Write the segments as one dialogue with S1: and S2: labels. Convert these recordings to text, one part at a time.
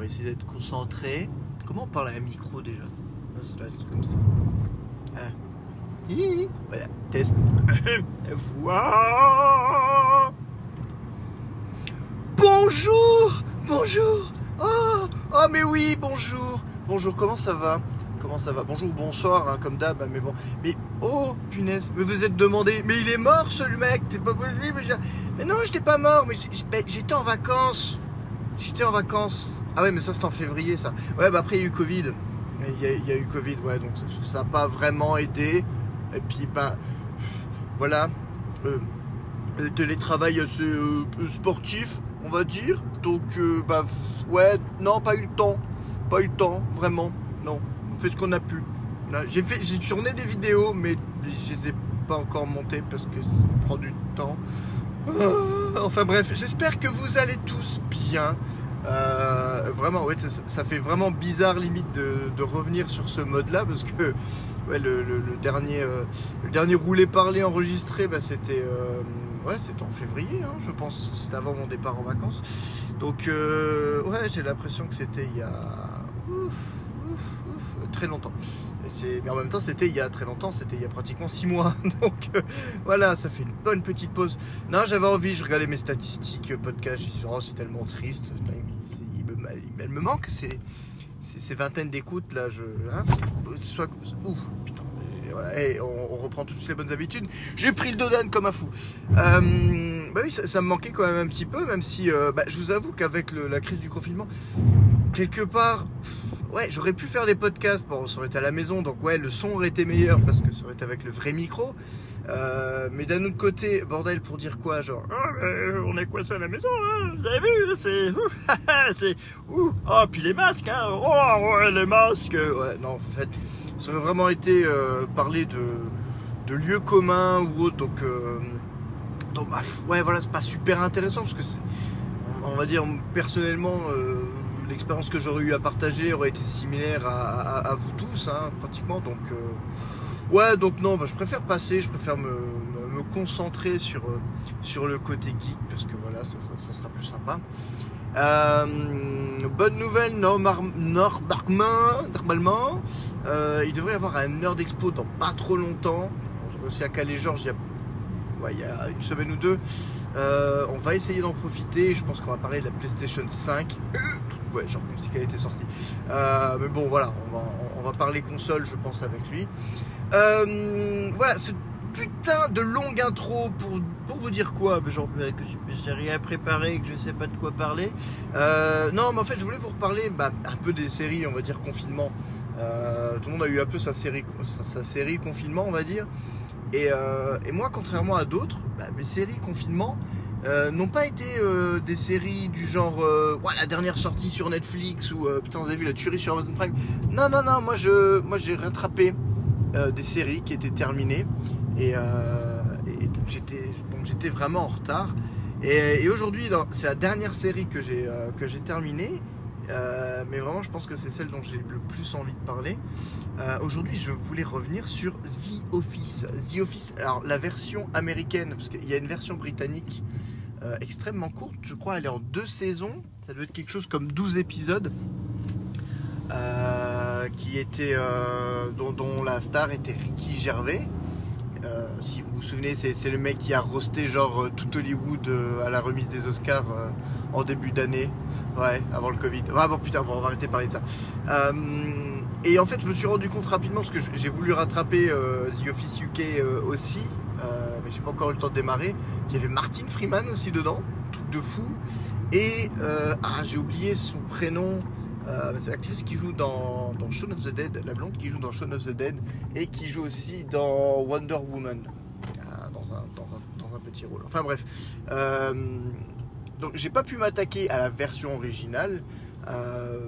S1: Va essayer d'être concentré. Comment on parle à un micro déjà Ah, doit être comme ça. Ah. Hi, Voilà, test. Bonjour Bonjour Oh Oh mais oui, bonjour Bonjour, comment ça va? Comment ça va? Bonjour, bonsoir, hein, comme d'hab, mais bon. Mais oh punaise, mais vous êtes demandé, mais il est mort ce mec, c'est pas possible. Mais non, j'étais pas mort, mais ben, j'étais en vacances. J'étais en vacances. Ah ouais, mais ça c'est en février ça. Ouais, bah après il y a eu Covid. Il y a, eu Covid, ouais, donc ça- n'a pas vraiment aidé. Et puis, ben, voilà. Euh, télétravail assez euh, sportif, on va dire. Donc, euh, bah, ouais, non, pas eu le temps. Pas eu le temps, vraiment. Non, on fait ce qu'on a pu. J'ai tourné des vidéos, mais je les ai pas encore montées parce que ça prend du temps. Ah, Enfin bref, j'espère que vous allez tous bien. Euh, vraiment, ouais, ça, fait vraiment bizarre limite de, revenir sur ce mode-là parce que euh, le dernier roulé parlé enregistré, bah, c'était euh, c'était en février, hein, je pense. C'était avant mon départ en vacances. Donc ouais, j'ai l'impression que c'était il y a très longtemps. Mais en même temps, c'était il y a très longtemps, c'était il y a pratiquement six mois. Donc euh, voilà, ça fait une bonne petite pause. Non, j'avais envie, je regardais mes statistiques euh, podcast, je oh, c'est tellement triste. Putain, il, me, manque ces, vingtaines d'écoutes là. Je, hein, soit, ouf, putain. Et voilà, et on, reprend toutes les bonnes habitudes. J'ai pris le dodan comme un fou. Euh, bah oui, ça, me manquait quand même un petit peu, même si bah, je vous avoue qu'avec la crise du confinement, quelque part, ouais, j'aurais pu faire des podcasts. Bon, ça aurait été à la maison, donc ouais, le son aurait été meilleur parce que ça aurait été avec le vrai micro. Euh, mais d'un autre côté, bordel, pour dire quoi, genre, Ah, on est coincé à la maison, hein, vous avez vu, c'est, c'est, ouh, oh, puis les masques, hein, oh, ouais, les masques, ouais, non, en fait, ça aurait vraiment été euh, parler de, lieux communs ou autre, donc, euh, donc, bah, ouais, voilà, c'est pas super intéressant parce que on va dire, personnellement, euh, l'expérience que j'aurais eu à partager aurait été similaire à, vous tous, hein, pratiquement, donc. euh, Ouais, donc non, bah, je préfère passer, je préfère me, concentrer sur, euh, sur le côté geek, parce que voilà, ça, sera plus sympa. Euh, bonne nouvelle, Nor- normalement, il devrait y avoir un Nerd Expo dans pas trop longtemps. J'ai réussi à caler Georges il y a, une semaine ou deux. On va essayer d'en profiter, je pense qu'on va parler de la PlayStation 5. Ouais, genre comme si qu'elle était sortie. Euh, mais bon, voilà, on va, on va parler console, je pense, avec lui. Euh, voilà, ce putain de longue intro pour, pour vous dire quoi Genre que j'ai rien préparé, que je sais pas de quoi parler. Euh, non, mais en fait, je voulais vous reparler bah, un peu des séries, on va dire, confinement. Tout le monde a eu un peu sa série, sa série confinement, on va dire. Et, euh, et moi, contrairement à d'autres, bah, mes séries confinement euh, n'ont pas été euh, des séries du genre Ouah, la dernière sortie sur Netflix ou putain vous avez vu la tuerie sur Amazon Prime. Non non non, moi je moi j'ai rattrapé des séries qui étaient terminées et, et j'étais j'étais vraiment en retard. Et, et aujourd'hui c'est la dernière série que j'ai que j'ai terminée. Euh, mais vraiment, je pense que c'est celle dont j'ai le plus envie de parler. Euh, Aujourd'hui, je voulais revenir sur The Office. The Office, alors la version américaine, parce qu'il y a une version britannique euh, extrêmement courte, je crois, elle est en deux saisons. Ça doit être quelque chose comme 12 épisodes. qui dont la star était Ricky Gervais. Euh, si vous vous souvenez, c'est le mec qui a roasté genre euh, tout Hollywood euh, à la remise des Oscars en début d'année. Ouais, avant le Covid. Ah bon putain, bon, on va arrêter de parler de ça. Et en fait, je me suis rendu compte rapidement parce que j'ai voulu rattraper The Office UK aussi, mais j'ai pas encore eu le temps de démarrer. Il y avait Martin Freeman aussi dedans, truc de fou. Et ah, j'ai oublié son prénom. Euh, c'est l'actrice qui joue dans, dans Shaun of the Dead, la blonde qui joue dans Shaun of the Dead et qui joue aussi dans Wonder Woman, euh, dans, un, petit rôle. Enfin bref. Euh, donc j'ai pas pu m'attaquer à la version originale, euh,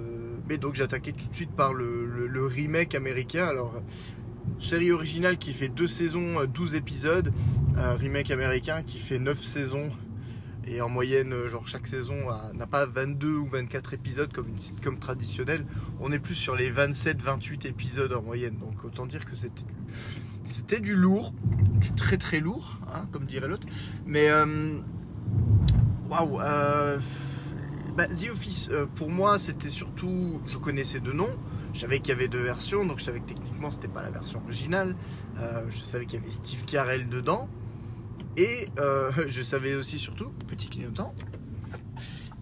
S1: mais donc j'ai attaqué tout de suite par le, remake américain. Alors, série originale qui fait deux saisons, euh, 12 épisodes, remake américain qui fait 9 saisons. Et en moyenne, euh, genre chaque saison n'a pas 22 ou 24 épisodes comme une sitcom traditionnelle. On est plus sur les 27-28 épisodes en moyenne. Donc autant dire que c'était du, c'était du lourd, du très très lourd, hein, comme dirait l'autre. Mais euh, waouh, euh, bah, The Office, euh, pour moi, c'était surtout. Je connaissais deux noms. Je savais qu'il y avait deux versions, donc je savais que techniquement, c'était pas la version originale. Je savais qu'il y avait Steve Carell dedans. Et euh, je savais aussi surtout, petit clignotant,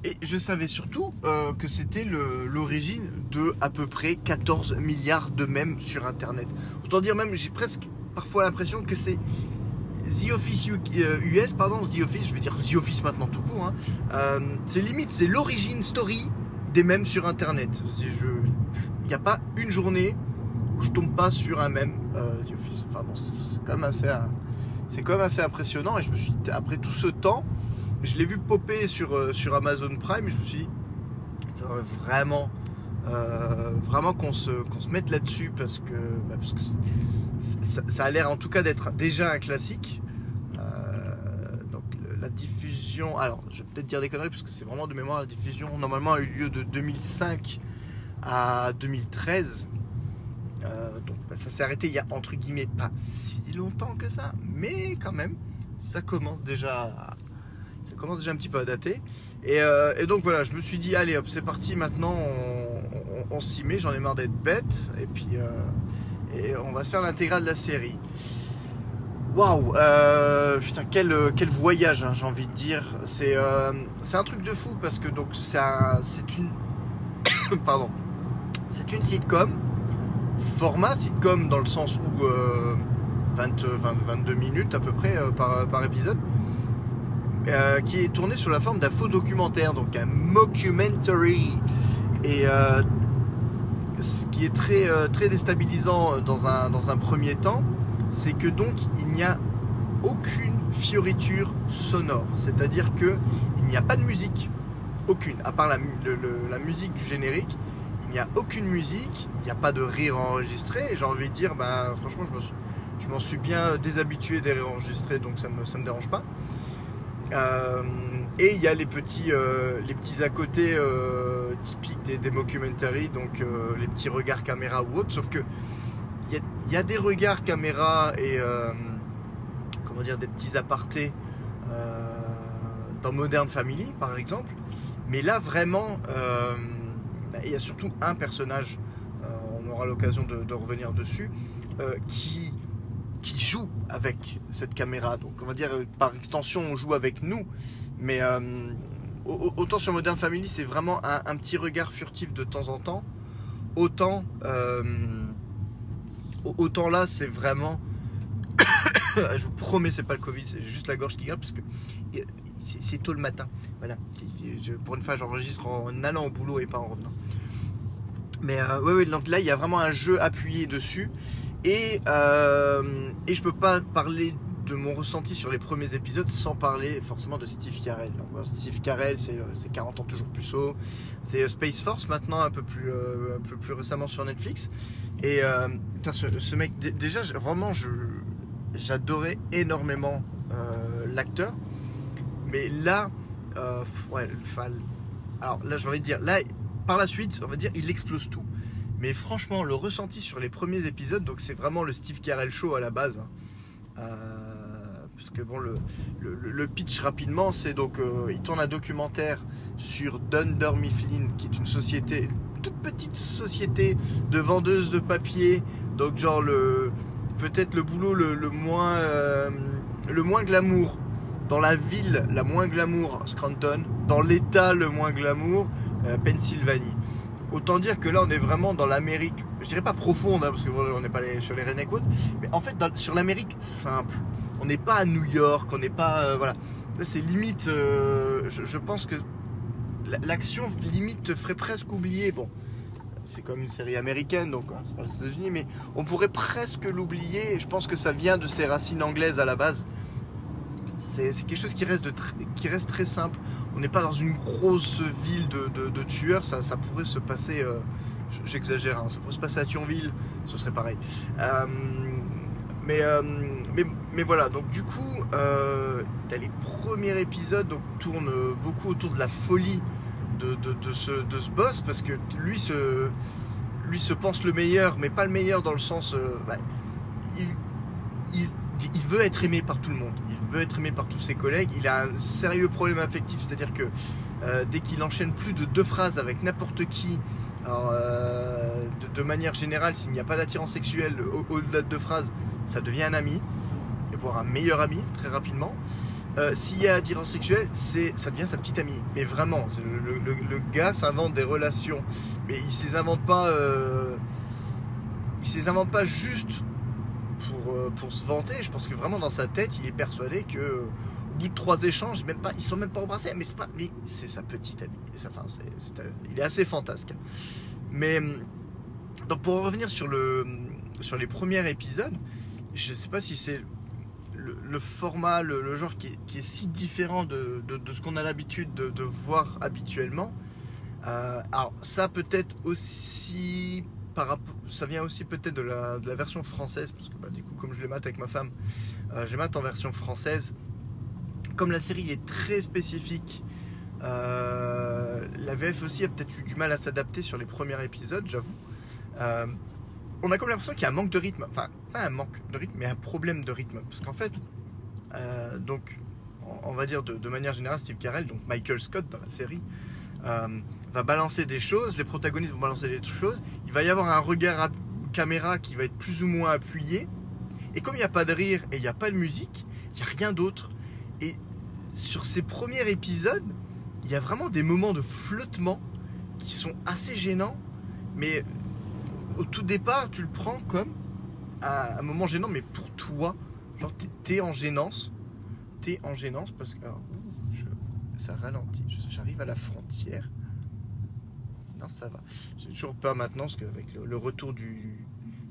S1: et je savais surtout euh, que c'était l'origine de à peu près 14 milliards de mèmes sur Internet. Autant dire même, j'ai presque parfois l'impression que c'est The Office U- euh, US, pardon, The Office, je veux dire The Office maintenant tout court. hein. C'est limite, c'est l'origine story des mèmes sur Internet. Il n'y a pas une journée où je tombe pas sur un mème euh, The Office. Enfin bon, c'est quand même assez, c'est quand même assez impressionnant. Et je me suis, dit, après tout ce temps, je l'ai vu popper sur, euh, sur Amazon Prime et je me suis dit, vraiment, euh, vraiment qu'on se, se mette là-dessus parce que, bah, parce que ça, a l'air en tout cas d'être déjà un classique. Euh, donc la diffusion, alors je vais peut-être dire des conneries parce que c'est vraiment de mémoire, la diffusion normalement a eu lieu de 2005 à 2013. Euh, donc bah, ça s'est arrêté il y a entre guillemets pas si longtemps que ça, mais quand même, ça commence déjà, ça commence déjà un petit peu à dater. Et, euh, et donc voilà, je me suis dit allez hop, c'est parti maintenant, on, s'y met. J'en ai marre d'être bête, et puis euh, et on va se faire l'intégrale de la série. Waouh, putain quel quel voyage, hein, j'ai envie de dire. C'est un truc de fou parce que donc c'est une pardon, c'est une sitcom format sitcom dans le sens où euh, 20, 20, 22 minutes à peu près euh, par, épisode, euh, qui est tourné sous la forme d'un faux documentaire, donc un mockumentary. Et euh, ce qui est très, euh, déstabilisant dans un, premier temps, c'est que donc il n'y a aucune fioriture sonore, c'est-à-dire que il n'y a pas de musique, aucune, à part la musique du générique. Il n'y a aucune musique, il n'y a pas de rire enregistré. Et j'ai envie de dire, bah, franchement, je m'en suis bien déshabitué des rires enregistrés, donc ça me, ça me dérange pas. Euh, et il y a les petits, euh, les petits à côté euh, typiques des, des mockumentaries, donc euh, les petits regards caméra ou autres. Sauf que il y y a des regards caméra et euh, comment dire des petits apartés euh, dans Modern Family, par exemple. Mais là, vraiment, euh, il y a surtout un personnage, euh, on aura l'occasion de, revenir dessus, euh, qui, qui joue avec cette caméra. Donc, on va dire, euh, par extension, on joue avec nous. Mais au- au- autant sur Modern Family, c'est vraiment un, petit regard furtif de temps en temps. Autant, au- autant là, c'est vraiment. je vous promets, c'est pas le Covid, c'est juste la gorge qui gratte parce que c'est tôt le matin. Voilà. Pour une fois, j'enregistre en allant au boulot et pas en revenant. Mais euh, ouais, donc là, il y a vraiment un jeu appuyé dessus. Et, euh, et je peux pas parler de mon ressenti sur les premiers épisodes sans parler forcément de Steve Carell. Donc, Steve Carell, c'est euh, c'est 40 ans toujours plus haut. C'est euh, Space Force maintenant, un peu plus, euh, un peu plus récemment sur Netflix. Et euh, ce, ce mec, dé- déjà, vraiment, j'adorais énormément euh, l'acteur. Mais là, euh, alors là, j'ai envie de dire, là, par la suite, on va dire, il explose tout. Mais franchement, le ressenti sur les premiers épisodes, donc c'est vraiment le Steve Carell show à la base. hein. Euh, parce que bon, le, le- pitch rapidement, c'est donc, euh, il tourne un documentaire sur Dunder Mifflin, qui est une société, une toute petite société de vendeuses de papier. Donc genre le, peut-être le boulot le, le moins, le moins glamour dans la ville la moins glamour, Scranton, dans l'état le moins glamour, euh, Pennsylvanie. Autant dire que là, on est vraiment dans l'Amérique, je dirais pas profonde, hein, parce que voilà, on n'est pas sur les Redneck Woods, mais en fait, sur l'Amérique simple. On n'est pas à New York, on n'est pas. euh, voilà. Là, c'est limite. euh, je, pense que la- l'action, limite, te ferait presque oublier. Bon, c'est comme une série américaine, donc hein, c'est pas les États-Unis, mais on pourrait presque l'oublier. Je pense que ça vient de ses racines anglaises à la base. C'est quelque chose qui reste, qui reste très simple. On n'est pas dans une grosse ville de, tueurs. Ça, pourrait se passer, euh, j'exagère, hein, ça pourrait se passer à Thionville, ce serait pareil. Euh, mais, euh, mais, mais voilà, donc du coup, les premiers épisodes tournent beaucoup autour de la folie de, de- ce, boss parce que lui se, lui se pense le meilleur, mais pas le meilleur dans le sens. bah, il, il, veut être aimé par tout le monde, être aimé par tous ses collègues, il a un sérieux problème affectif, c'est-à-dire que euh, dès qu'il enchaîne plus de deux phrases avec n'importe qui, euh, de, manière générale, s'il n'y a pas d'attirance sexuelle au- au-delà de deux phrases, ça devient un ami, voire un meilleur ami très rapidement. Euh, S'il y a attirance sexuelle, c'est, ça devient sa petite amie. Mais vraiment, le, gars s'invente des relations, mais il ne les invente pas. il ne les invente pas juste pour, euh, pour se vanter. Je pense que vraiment dans sa tête, il est persuadé que au bout de trois échanges, même pas, ils sont même pas embrassés, mais c'est pas, mais c'est sa petite amie. Ça, enfin, un- il est assez fantasque. Mais hum, donc pour revenir sur le sur les premiers épisodes, je sais pas si c'est le, format, le, genre qui est, si différent de, ce qu'on a l'habitude de, de voir habituellement. Euh, alors ça peut-être aussi par ça vient aussi peut-être de la, version française parce que bah, du coup comme je les mate avec ma femme, euh, je les en version française. Comme la série est très spécifique, euh, la VF aussi a peut-être eu du mal à s'adapter sur les premiers épisodes, j'avoue. Euh, on a comme l'impression qu'il y a un manque de rythme, enfin pas un manque de rythme, mais un problème de rythme, parce qu'en fait, euh, donc on- va dire de, de manière générale, Steve Carell, donc Michael Scott dans la série, va balancer des choses, les protagonistes vont balancer des choses, il va y avoir un regard à caméra qui va être plus ou moins appuyé, et comme il n'y a pas de rire et il n'y a pas de musique, il n'y a rien d'autre. Et sur ces premiers épisodes, il y a vraiment des moments de flottement qui sont assez gênants, mais au tout départ, tu le prends comme un, moment gênant, mais pour toi, genre t'es, en gênance, t'es en gênance parce que je- ça ralentit, j'arrive à la frontière. Ça va. J'ai toujours peur maintenant parce qu'avec le, retour du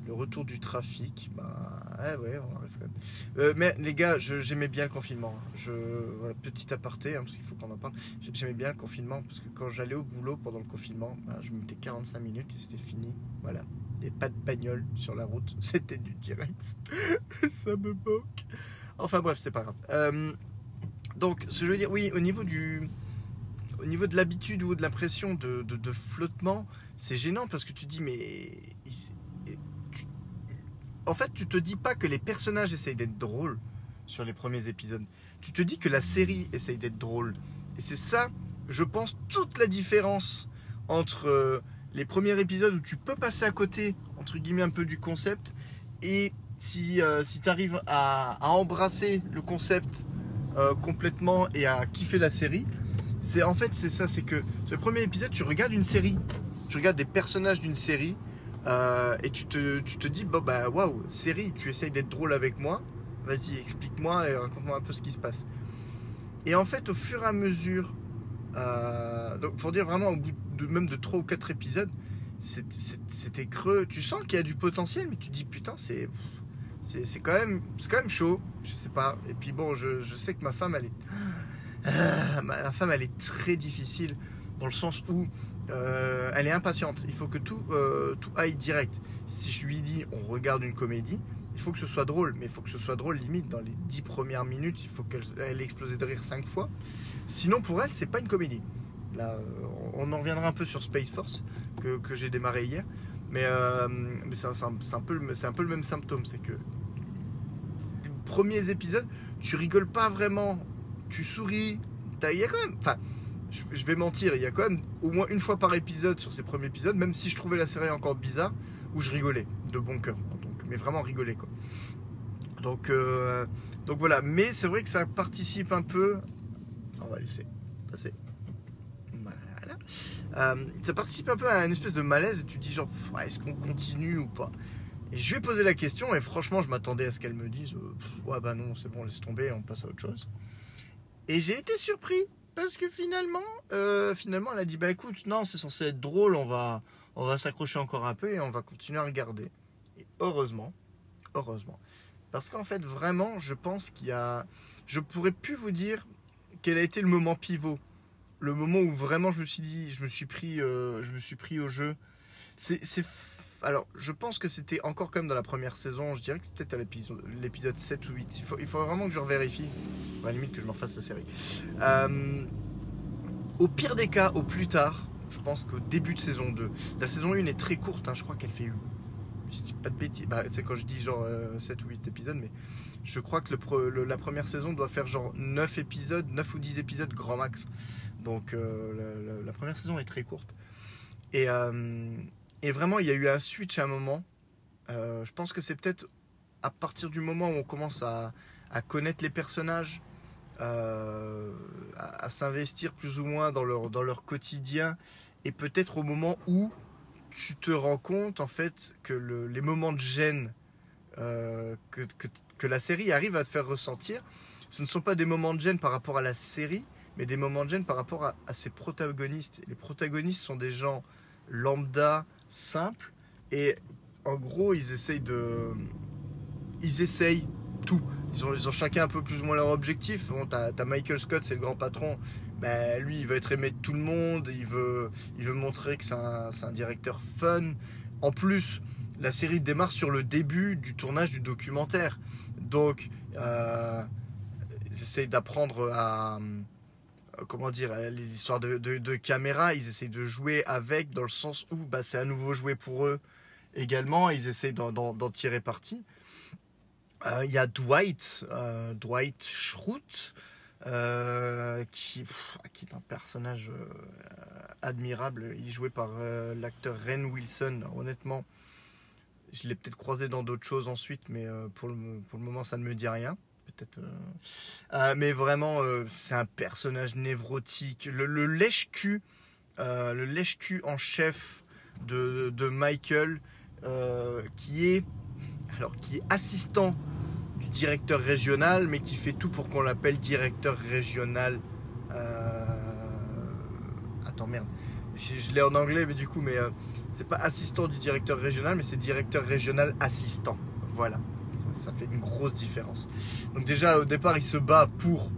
S1: le retour du trafic, bah ouais, ouais, on arrive quand même. Euh, mais les gars, j'aimais bien le confinement. Je, voilà, petit aparté, hein, parce qu'il faut qu'on en parle. J'ai- J'aimais bien le confinement parce que quand j'allais au boulot pendant le confinement, bah, je me mettais 45 minutes et c'était fini. Voilà. Et pas de bagnole sur la route, c'était du direct. Ça me moque. Enfin bref, c'est pas grave. Euh, donc, ce que je veux dire, oui, au niveau du. Au niveau de l'habitude ou de l'impression de, de- flottement, c'est gênant parce que tu dis, mais. en fait, tu te dis pas que les personnages essayent d'être drôles sur les premiers épisodes. Tu te dis que la série essaye d'être drôle. Et c'est ça, je pense, toute la différence entre euh, les premiers épisodes où tu peux passer à côté, entre guillemets, un peu du concept, et si, euh, si tu arrives à, à embrasser le concept euh, complètement et à kiffer la série, c'est en fait c'est ça, c'est que le premier épisode, tu regardes une série, tu regardes des personnages d'une série, euh, et tu te, tu te dis, bon bah waouh, série, tu essayes d'être drôle avec moi, vas-y, explique-moi et raconte-moi un peu ce qui se passe. Et en fait, au fur et à mesure, euh, donc pour dire vraiment, au bout même de 3 ou 4 épisodes, c'était creux. Tu sens qu'il y a du potentiel, mais tu te dis putain, c'est c'est c'est quand même c'est quand même chaud. Je sais pas. Et puis bon, je, je sais que ma femme, elle est Ah, ma femme, elle est très difficile dans le sens où euh, elle est impatiente. Il faut que tout euh, tout aille direct. Si je lui dis on regarde une comédie, il faut que ce soit drôle, mais il faut que ce soit drôle limite dans les 10 premières minutes. Il faut qu'elle elle ait explosé de rire 5 fois. Sinon, pour elle, c'est pas une comédie. Là, euh, on en reviendra un peu sur Space Force que, que j'ai démarré hier. Mais, euh, mais c'est un, un peu le même symptôme. C'est que les premiers épisodes, tu rigoles pas vraiment. Tu souris. Il y a quand même. Enfin, je, vais mentir, il y a quand même au moins une fois par épisode sur ces premiers épisodes, même si je trouvais la série encore bizarre, où je rigolais de bon cœur. Donc, mais vraiment rigoler quoi. Donc, euh, donc voilà. Mais c'est vrai que ça participe un peu. On va laisser passer. Voilà. Euh, ça participe un peu à une espèce de malaise et tu dis genre, est-ce qu'on continue ou pas? Et je lui ai posé la question et franchement, je m'attendais à ce qu'elle me dise, euh, ouais bah non, c'est bon, laisse tomber, on passe à autre chose. Et j'ai été surpris parce que finalement, euh, finalement, elle a dit, bah écoute, non, c'est censé être drôle, on va, on va s'accrocher encore un peu et on va continuer à regarder. Et heureusement, heureusement, parce qu'en fait, vraiment, je pense qu'il y a, je pourrais plus vous dire quel a été le moment pivot le moment où vraiment je me suis dit, je me suis pris, euh, je me suis pris au jeu. C'est, alors, je pense que c'était encore comme dans la première saison. Je dirais que c'était à l'épisode, l'épisode 7 ou 8. Il faut, vraiment que je revérifie. Il faudra limite que je m'en fasse la série. Euh, au pire des cas, au plus tard, je pense qu'au début de saison 2, la saison 1 est très courte. hein, je crois qu'elle fait. Je dis pas de bêtises. Bah, quand je dis genre euh, 7 ou 8 épisodes, mais Je crois que la première saison doit faire genre 9 épisodes, 9 ou 10 épisodes grand max. Donc euh, la, la- la première saison est très courte. Et, euh, et vraiment, il y a eu un switch à un moment. Euh, je pense que c'est peut-être à partir du moment où on commence à, connaître les personnages, euh, à, s'investir plus ou moins dans leur, dans leur quotidien, et peut-être au moment où tu te rends compte en fait que le- les moments de gêne euh, que, que- que la série arrive à te faire ressentir, ce ne sont pas des moments de gêne par rapport à la série, mais des moments de gêne par rapport à, à ses protagonistes. Les protagonistes sont des gens lambda, simples, et en gros, ils essayent de. Ils essayent tout. Ils ont, ils ont chacun un peu plus ou moins leur objectif. Bon, t'as, Michael Scott, c'est le grand patron. Ben, lui, il veut être aimé de tout le monde. Il veut, il veut montrer que c'est un, un directeur fun. En plus, la série démarre sur le début du tournage du documentaire. Donc, euh, ils essayent d'apprendre à. Euh, Comment dire, à les histoires de, de, caméra, ils essayent de jouer avec, dans le sens où bah, c'est à nouveau joué pour eux également. Ils essayent d'en, tirer parti. Euh, Il y a Dwight, euh, Dwight Schrute, euh, qui, qui est un personnage euh, admirable. Il est joué par euh, l'acteur Ren Wilson. Honnêtement, je l'ai peut-être croisé dans d'autres choses ensuite, mais euh, pour, le, pour le moment, ça ne me dit rien. Euh. Euh, mais vraiment, euh, c'est un personnage névrotique. Le, lèche-cul, lèche-cul en chef de, Michael, qui est alors qui est assistant du directeur régional, mais qui fait tout pour qu'on l'appelle directeur régional. Attends, merde. Je, je l'ai en anglais, mais du coup, mais c'est pas assistant du directeur régional, mais c'est directeur régional assistant. Voilà, ça, fait une grosse différence. Donc déjà, au départ, il se bat pour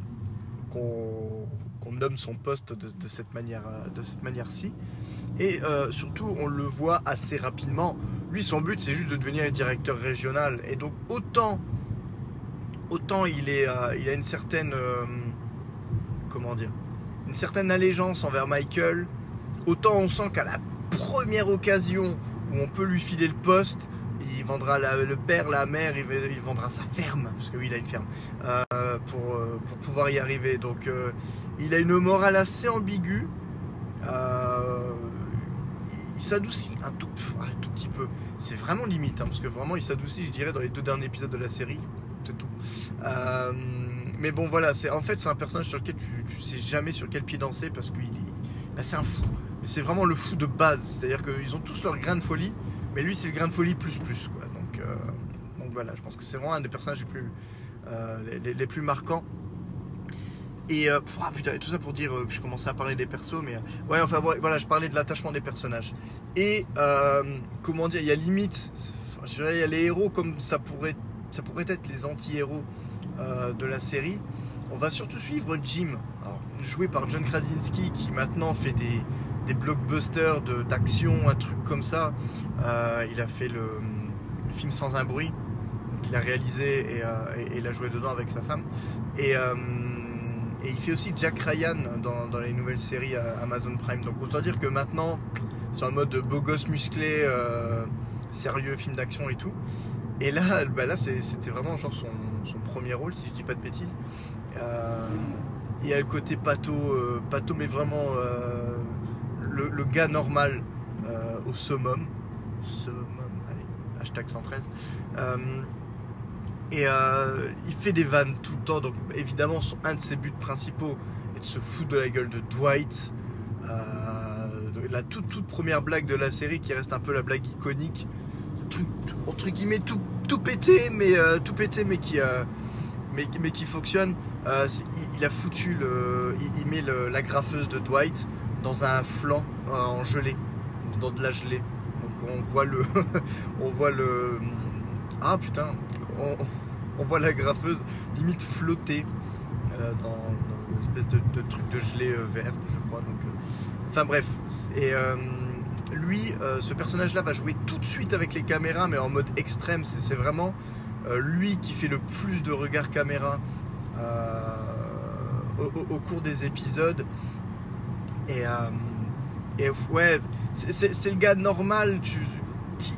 S1: qu'on qu'on nomme son poste de, de cette manière, euh, manière-ci. Et euh, surtout, on le voit assez rapidement. Lui, son but, c'est juste de devenir directeur régional. Et donc, autant, autant il, est, euh, il a une certaine, comment dire, une certaine allégeance envers Michael, autant on sent qu'à la première occasion où on peut lui filer le poste, il vendra le père, la mère, il, il vendra sa ferme, parce que oui, il a une ferme, euh, pour, euh, pour pouvoir y arriver. Donc, euh, il a une morale assez ambiguë. Il- s'adoucit un tout, petit peu. C'est vraiment limite, hein, parce que vraiment il s'adoucit, je dirais, dans les deux derniers épisodes de la série. C'est tout. Mais bon, voilà, c'est en fait c'est un personnage sur lequel tu, tu sais jamais sur quel pied danser parce qu'il est, bah, c'est un fou. Mais c'est vraiment le fou de base. C'est-à-dire qu'ils ont tous leur grain de folie, mais lui c'est le grain de folie plus plus. Quoi. Donc, euh, donc voilà, je pense que c'est vraiment un des personnages les plus, euh, marquants. Et euh, putain, tout ça pour dire que je commençais à parler des persos, mais ouais, enfin voilà, je parlais de l'attachement des personnages. Et comment dire, il y a limite, il y a les héros comme ça pourrait, ça pourrait être les anti-héros de la série. On va surtout suivre Jim, alors, joué par John Krasinski, qui maintenant fait des, des blockbusters d'action, un truc comme ça. Euh, il a fait le, film Sans un bruit, qu'il a réalisé et, euh, il a joué dedans avec sa femme. Et, euh, il fait aussi Jack Ryan dans, les nouvelles séries Amazon Prime. Donc autant dire que maintenant, c'est en mode beau gosse musclé, sérieux, film d'action et tout. Et là, bah là c'était vraiment genre son, son premier rôle, si je dis pas de bêtises. Il y a le côté pato, pato mais vraiment le, gars normal euh, au summum. Summum, allez, hashtag 113. Euh, et euh, il fait des vannes tout le temps, donc évidemment, un de ses buts principaux est de se foutre de la gueule de Dwight. La toute, première blague de la série qui reste un peu la blague iconique. Entre guillemets, tout, pété, mais, tout pété, mais qui, fonctionne. Il, a foutu il, met la graffeuse de Dwight dans un flanc en gelée, dans de la gelée. Donc on voit le, on voit le, ah putain, on, voit la graffeuse limite flotter euh, dans, une espèce de, truc de gelée euh, verte, je crois. Donc, euh, enfin bref, et lui, ce personnage-là va jouer tout de suite avec les caméras, mais en mode extrême. C'est vraiment lui qui fait le plus de regards caméra au cours des épisodes. Et, euh, ouais, c'est- le gars normal tu-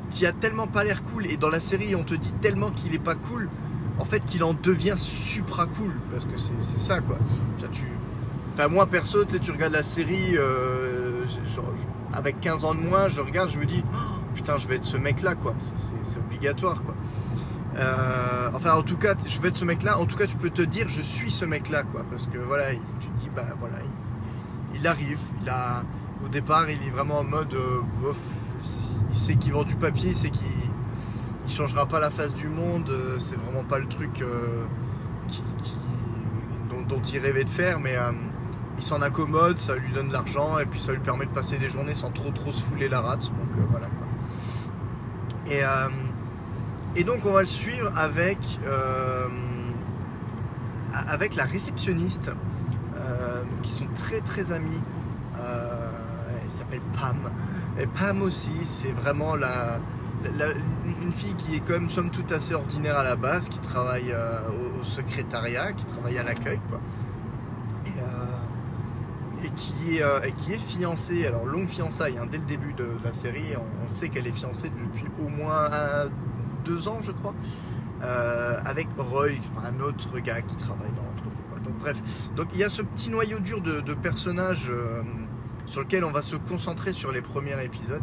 S1: qui, a tellement pas l'air cool. Et dans la série, on te dit tellement qu'il est pas cool en fait qu'il en devient supra cool parce que c'est ça quoi. tu, as moi perso, tu regardes la série euh, avec 15 ans de moins, je regarde, je me dis oh, putain, je vais être ce mec là quoi. C'est obligatoire quoi. Euh, enfin, en tout cas, je vais être ce mec-là. En tout cas, tu peux te dire, je suis ce mec-là, quoi. Parce que voilà, tu te dis, bah voilà, il, arrive. Au départ, il est vraiment en mode, euh, il sait qu'il vend du papier, il sait qu'il il changera pas la face du monde. Euh, c'est vraiment pas le truc qui, dont, il rêvait de faire, mais il s'en accommode, ça lui donne de l'argent et puis ça lui permet de passer des journées sans trop trop se fouler la rate. Donc voilà quoi. Et et donc on va le suivre avec, euh, avec la réceptionniste, euh, qui sont très très amis. Euh, elle s'appelle Pam. Et Pam aussi, c'est vraiment la, une fille qui est quand même somme toute assez ordinaire à la base, qui travaille au, secrétariat, qui travaille à l'accueil. Et, qui est, qui est fiancée, alors longue fiançaille, hein, dès le début de, la série, on, sait qu'elle est fiancée depuis au moins deux ans, je crois, euh, avec Roy, un autre gars qui travaille dans l'entrepôt. Bref, donc il y a ce petit noyau dur de, personnages euh, sur lequel on va se concentrer sur les premiers épisodes.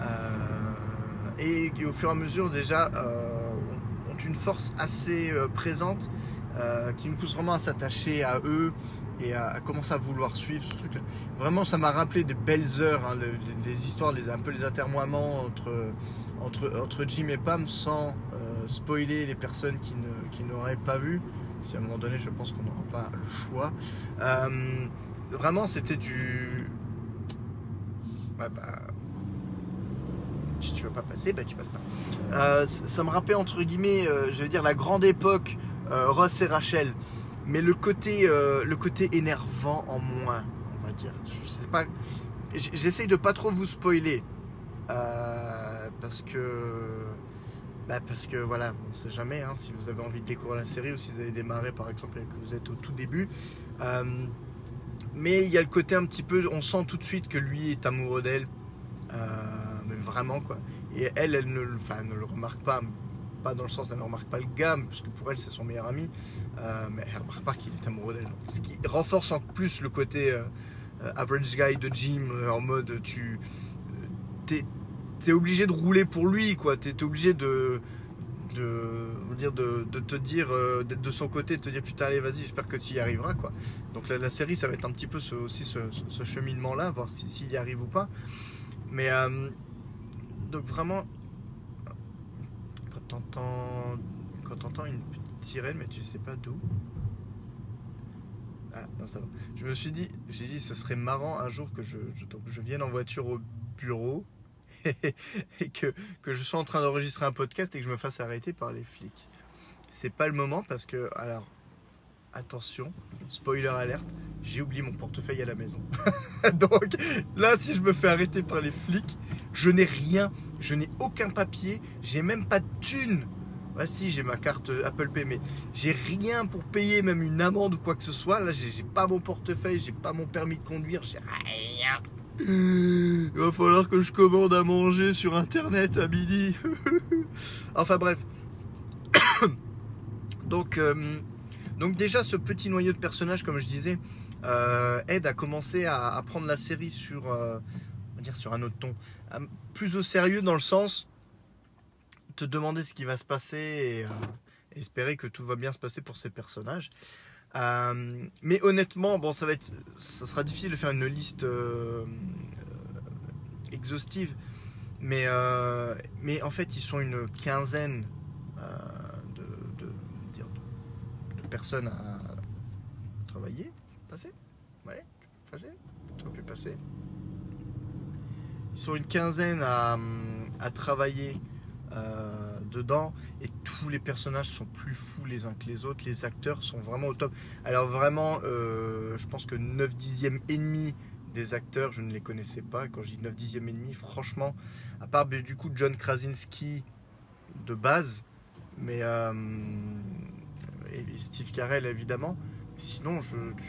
S1: Euh, et qui au fur et à mesure déjà ont une force assez présente qui me pousse vraiment à s'attacher à eux et à, commencer à vouloir suivre ce truc. -là. Vraiment, ça m'a rappelé de belles heures, hein, les, histoires, un peu les atermoiements entre entre, Jim et Pam sans euh, spoiler les personnes qui, n'auraient pas vu. Si à un moment donné, je pense qu'on n'aura pas le choix. Euh, vraiment, c'était du. bah, si tu veux pas passer, bah tu passes pas. Euh, ça me rappelait entre guillemets, je veux dire, la grande époque Ross et Rachel, mais le côté, énervant en moins, on va dire. Je sais pas. J'essaye de pas trop vous spoiler. Euh, parce que bah parce que voilà, on ne sait jamais hein, si vous avez envie de découvrir la série ou si vous avez démarré par exemple et que vous êtes au tout début. Euh, mais il y a le côté un petit peu, on sent tout de suite que lui est amoureux d'elle, euh, mais vraiment quoi. Et elle, elle ne, enfin, ne le remarque pas, pas dans le sens elle ne remarque pas le gars, parce que pour elle c'est son meilleur ami, euh, mais elle remarque pas qu'il est amoureux d'elle. Ce qui renforce en plus le côté average guy de Jim en mode tu t'es obligé de rouler pour lui, quoi. T'es es obligé de, de, dire, de, te dire, euh, d'être de son côté, de te dire putain, allez, vas-y, j'espère que tu y arriveras, quoi. Donc la, série, ça va être un petit peu aussi ce, cheminement-là, voir s'il y arrive ou pas. Mais euh, donc vraiment, quand t'entends, quand t'entends une petite sirène, mais tu sais pas d'où. Ah, non, ça va. Je me suis dit, j'ai dit, ce serait marrant un jour que je, je vienne en voiture au bureau et que, je sois en train d'enregistrer un podcast et que je me fasse arrêter par les flics. C'est pas le moment parce que, alors, attention, spoiler alerte, j'ai oublié mon portefeuille à la maison. Donc là, si je me fais arrêter par les flics, je n'ai rien, je n'ai aucun papier, j'ai même pas de thune. Bah si, j'ai ma carte Apple Pay, mais j'ai rien pour payer même une amende ou quoi que ce soit. Là, j'ai pas mon portefeuille, j'ai pas mon permis de conduire, j'ai rien. Il va falloir que je commande à manger sur internet à midi. enfin bref. donc, euh, donc déjà ce petit noyau de personnages, comme je disais, euh, aide à commencer à, prendre la série sur, euh, un autre ton, plus au sérieux dans le sens te demander ce qui va se passer et espérer que tout va bien se passer pour ces personnages. Euh, mais honnêtement, bon, ça va être, ça sera difficile de faire une liste euh, exhaustive, mais mais en fait, ils sont une quinzaine de, personnes à travailler, passer, ouais, passer, pu passer. Ils sont une quinzaine à travailler euh, dedans et tous les personnages sont plus fous les uns que les autres. Les acteurs sont vraiment au top. Alors vraiment, euh, je pense que 9 dixièmes et demi des acteurs, je ne les connaissais pas. Quand je dis 9 dixièmes et demi, franchement, à part ben, du coup John Krasinski de base, mais euh, Steve Carell évidemment. Sinon,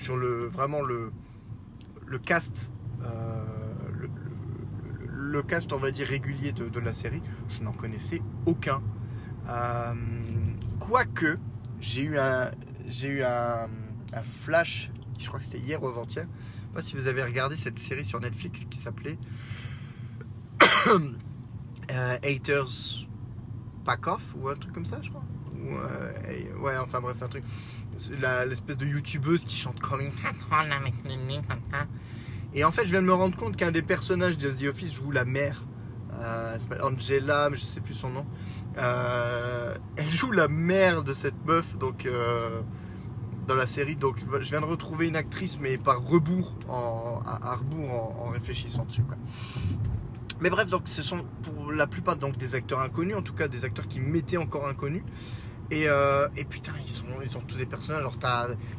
S1: sur le vraiment le, le cast, le cast, on va dire, régulier de, la série, je n'en connaissais aucun. Euh, Quoique, j'ai eu un, j'ai eu un, flash, je crois que c'était hier ou avant-hier. Je sais pas si vous avez regardé cette série sur Netflix qui s'appelait euh, Haters Pack Off ou un truc comme ça, je crois. Ou, euh, ouais, enfin bref, un truc. L'espèce de youtubeuse qui chante Calling Et en fait, je viens de me rendre compte qu'un des personnages de The Office joue la mère. Euh, Angela, mais je sais plus son nom. Euh, elle joue la mère de cette meuf, donc euh, dans la série. Donc, je viens de retrouver une actrice, mais par rebours, en, en, réfléchissant dessus. Mais bref, donc ce sont pour la plupart donc des acteurs inconnus, en tout cas des acteurs qui m'étaient encore inconnus. Et, euh, et putain, ils sont, tous des personnages. Alors,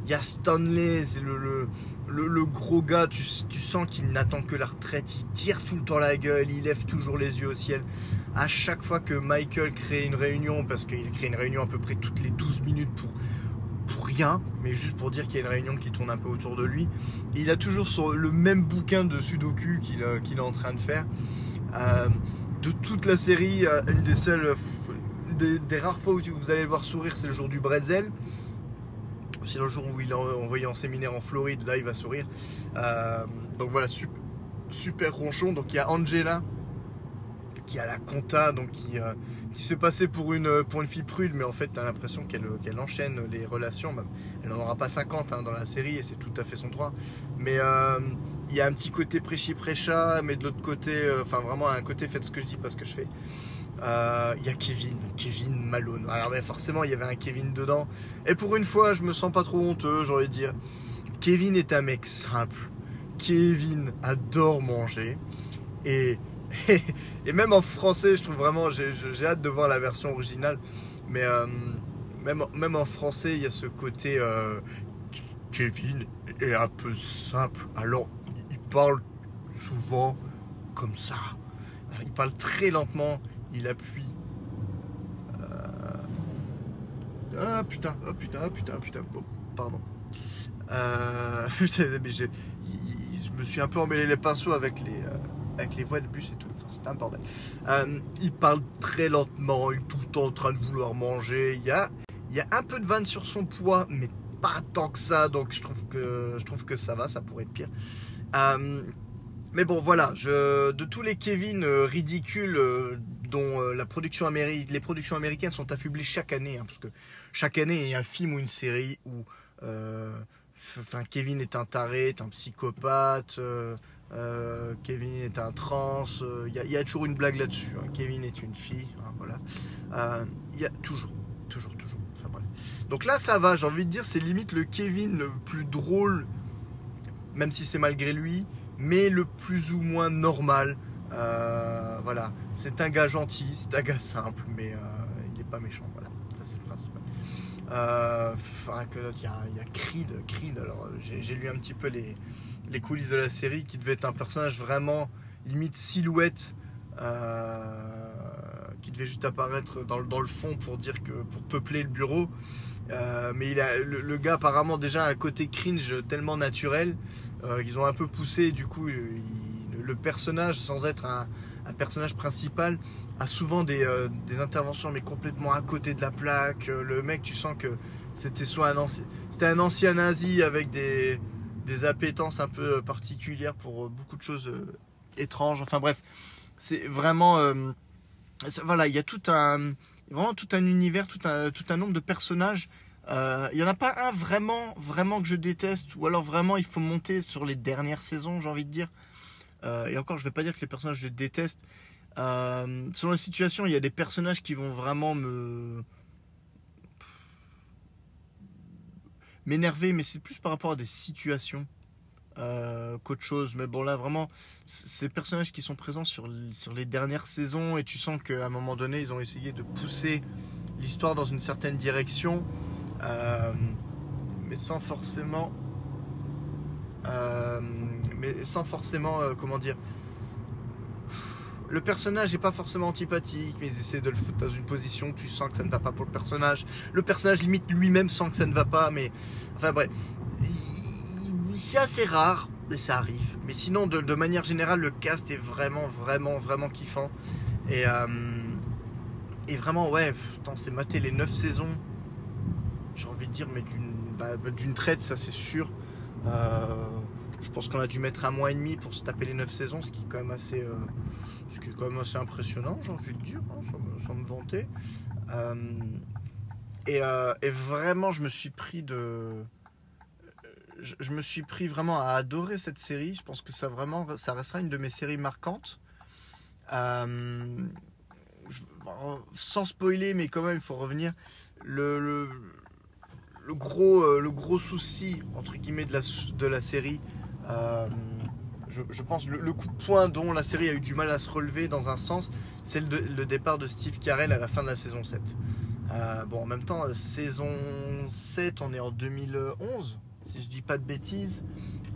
S1: il y a Stanley, c'est le, gros gars, tu, sens qu'il n'attend que la retraite. Il tire tout le temps la gueule, il lève toujours les yeux au ciel. À chaque fois que Michael crée une réunion, parce qu'il crée une réunion à peu près toutes les 12 minutes pour, rien, mais juste pour dire qu'il y a une réunion qui tourne un peu autour de lui, il a toujours le même bouquin de Sudoku qu'il euh, est en train de faire. Euh, de toute la série, une des seules, des, rares fois où tu- vous allez le voir sourire, c'est le jour du bretzel. C'est le jour où il est envoyé en séminaire en Floride, là il va sourire. Euh, donc voilà, super, ronchon. Donc il y a Angela qui a la compta, donc qui, euh, qui se pour une, pour une fille prude, mais en fait t'as l'impression qu'elle enchaîne les relations. Elle n'en aura pas 50 hein, dans la série et c'est tout à fait son droit. Mais euh, il y a un petit côté prêchi prêcha, mais de l'autre côté, euh, enfin vraiment un côté faites ce que je dis, pas ce que je fais. Euh, Il y a Kevin, Kevin Malone. Alors mais forcément il y avait un Kevin dedans. Et pour une fois je me sens pas trop honteux, j'aurais dire. Kevin est un mec simple. Kevin adore manger. Et, et, même en français, je trouve vraiment, j'ai hâte de voir la version originale. Mais euh, même, même en français, il y a ce côté euh, Kevin est un peu simple. Alors, il parle souvent comme ça. Il parle très lentement. Il appuie. Euh, Ah putain, oh putain, oh putain, oh putain. Pardon. Euh, mais il- je me suis un peu emmêlé les pinceaux avec les, euh, avec les de bus et tout. Enfin, c'est un bordel. Il parle très lentement, il est tout le temps en train de vouloir manger. Il y a, il y a un peu de vanne sur son poids, mais pas tant que ça. Donc je trouve que, je trouve que ça va, ça pourrait être pire. Mais bon, voilà, je, de tous les Kevin ridicules dont euh, la production les productions américaines sont affublées chaque année, hein, parce que chaque année il y a un film ou une série où euh, Kevin est un taré, est un psychopathe, euh, Kevin est un trans, il y, a- toujours une blague là-dessus. hein. Kevin est une fille, hein, voilà. Il y a toujours, toujours, toujours. Enfin bref. Donc là, ça va. J'ai envie de dire, c'est limite le Kevin le plus drôle, même si c'est malgré lui, mais le plus ou moins normal. Euh, voilà, c'est un gars gentil, c'est un gars simple, mais euh, il n'est pas méchant. Voilà, ça c'est le principal. Euh, il y a, Creed, Creed. Alors j'ai lu un petit peu les, les coulisses de la série, qui devait être un personnage vraiment limite silhouette, euh, qui devait juste apparaître dans, le- dans le fond pour dire que pour peupler le bureau. Mais il a, le, gars apparemment déjà a un côté cringe tellement naturel qu'ils ont un peu poussé. Du coup, le personnage, sans être un, personnage principal, a souvent des, euh, des interventions mais complètement à côté de la plaque. Euh, Le mec, tu sens que c'était soit un ancien, c'était nazi avec des, des appétences un peu euh, particulières pour beaucoup de choses étranges. Enfin bref, c'est vraiment, voilà, il y a tout un, univers, tout un, tout un nombre de personnages. Il y en a pas un vraiment, vraiment que je déteste, ou alors vraiment il faut monter sur les dernières saisons, j'ai envie de dire. Euh, et encore, je vais pas dire que les personnages je les déteste. Euh, selon la situation, il y a des personnages qui vont vraiment me m'énerver, mais c'est plus par rapport à des situations euh, qu'autre chose. Mais bon, là, vraiment, ces personnages qui sont présents sur, sur les dernières saisons, et tu sens qu'à un moment donné, ils ont essayé de pousser l'histoire dans une certaine direction, mais sans forcément. Mais sans forcément, euh, comment dire. Le personnage n'est pas forcément antipathique, mais ils essaient de le foutre dans une position où tu sens que ça ne va pas pour le personnage. Le personnage limite lui-même sent que ça ne va pas, mais enfin bref, c'est assez rare, mais ça arrive. Mais sinon, de, manière générale, le cast est vraiment, vraiment, vraiment kiffant. Et, euh, et vraiment, ouais, attends, c'est maté les 9 saisons. j'ai envie de dire, mais d'une bah, traite, ça c'est sûr. Euh, je pense qu'on a dû mettre un mois et demi pour se taper les 9 saisons, ce qui est quand même assez, euh, ce qui est quand même assez impressionnant, j'ai envie de dire, hein, sans, me, vanter. Euh, et, euh, et, vraiment, je me suis pris de. Je, me suis pris vraiment à adorer cette série. Je pense que ça vraiment, ça restera une de mes séries marquantes. Sans spoiler, mais quand même, il faut revenir. Le, gros, le gros souci entre guillemets de la série, euh, je, pense le, le, coup de poing dont la série a eu du mal à se relever dans un sens, c'est le, départ de Steve Carell à la fin de la saison 7. Euh, bon, en même temps, saison 7, on est en 2011, si je dis pas de bêtises.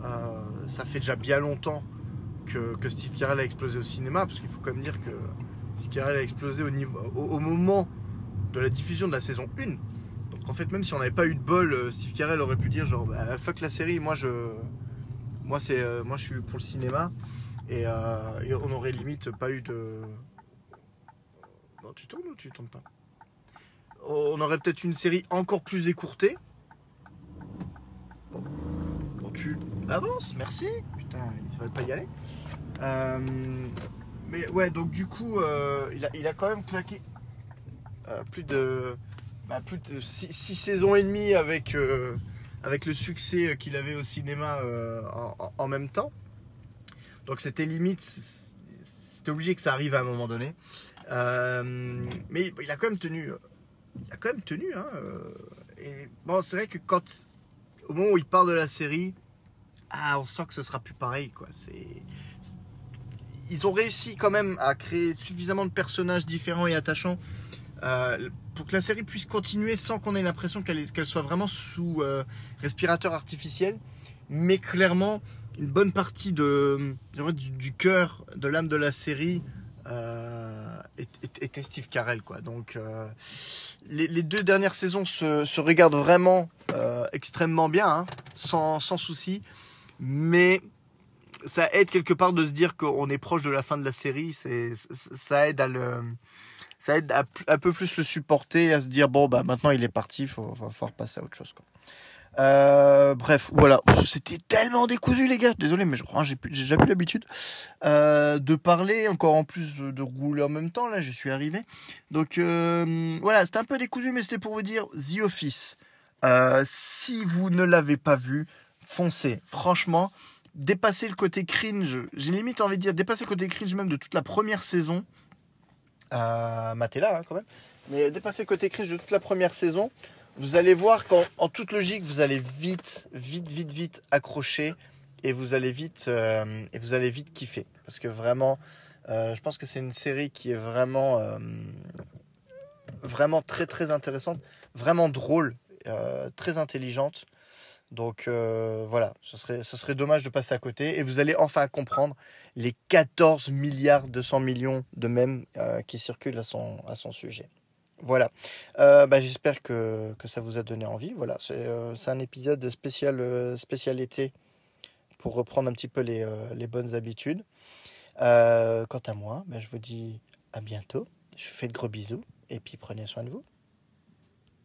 S1: Euh, ça fait déjà bien longtemps que, Steve Carell a explosé au cinéma, parce qu'il faut quand même dire que Steve Carell a explosé au moment de la diffusion de la saison 1. Donc en fait, même si on n'avait pas eu de bol, Steve Carell aurait pu dire genre bah, fuck la série, moi je, moi c'est, euh, moi je suis pour le cinéma et, euh, et, on aurait limite pas eu de. Non, tu tournes ou tu tournes pas? On aurait peut-être une série encore plus écourtée. Bon, quand tu avances, merci. Putain, il fallait pas y aller. Euh, mais ouais, donc du coup, il, a, il a quand même claqué plus de bah, plus de 6 saisons et demie avec, avec le succès qu'il avait au cinéma euh, en, même temps. Donc c'était limite, c'était obligé que ça arrive à un moment donné. Euh, mais il a quand même tenu, il a quand même tenu. Hein, bon, c'est vrai que quand, au moment où il part de la série, ah, on sent que ce sera plus pareil, quoi. C'est, ils ont réussi quand même à créer suffisamment de personnages différents et attachants euh, pour que la série puisse continuer sans qu'on ait l'impression qu'elle qu soit vraiment sous euh, respirateur artificiel. Mais clairement, une bonne partie du, cœur, de l'âme de la série euh, était Steve Carell. Quoi. Donc, euh, les, deux dernières saisons se, regardent vraiment euh, extrêmement bien, hein, sans, sans souci. Mais ça aide quelque part de se dire qu'on est proche de la fin de la série. Ça aide à le ça aide à un peu plus le supporter, à se dire bon bah maintenant il est parti, il faut, faut, repasser à autre chose. Quoi. Euh, bref, voilà, c'était tellement décousu les gars, désolé mais je crois j'ai déjà plus l'habitude euh, de parler, encore en plus de rouler en même temps, là je suis arrivé. Donc euh, voilà, c'était un peu décousu mais c'était pour vous dire The Office. Si vous ne l'avez pas vu, foncez, franchement, dépassez le côté cringe, j'ai limite envie de dire dépasser le côté cringe même de toute la première saison euh, Matela hein, quand même. Mais dépasser le côté crise de toute la première saison, vous allez voir qu'en en toute logique, vous allez vite, vite, vite, vite accrocher et vous allez vite, euh, et vous allez vite kiffer. Parce que vraiment, euh, je pense que c'est une série qui est vraiment, euh, vraiment très, très intéressante, vraiment drôle, très intelligente. Donc euh, voilà, ce serait, ce serait dommage de passer à côté. Et vous allez enfin comprendre les 14 milliards 200 millions de mèmes euh, qui circulent à son, à son sujet. Voilà, euh, bah, j'espère que, que ça vous a donné envie. Voilà, c'est euh, un épisode spécial, spécial été pour reprendre un petit peu les, les bonnes habitudes. quant à moi, bah, je vous dis à bientôt. Je vous fais de gros bisous et puis prenez soin de vous.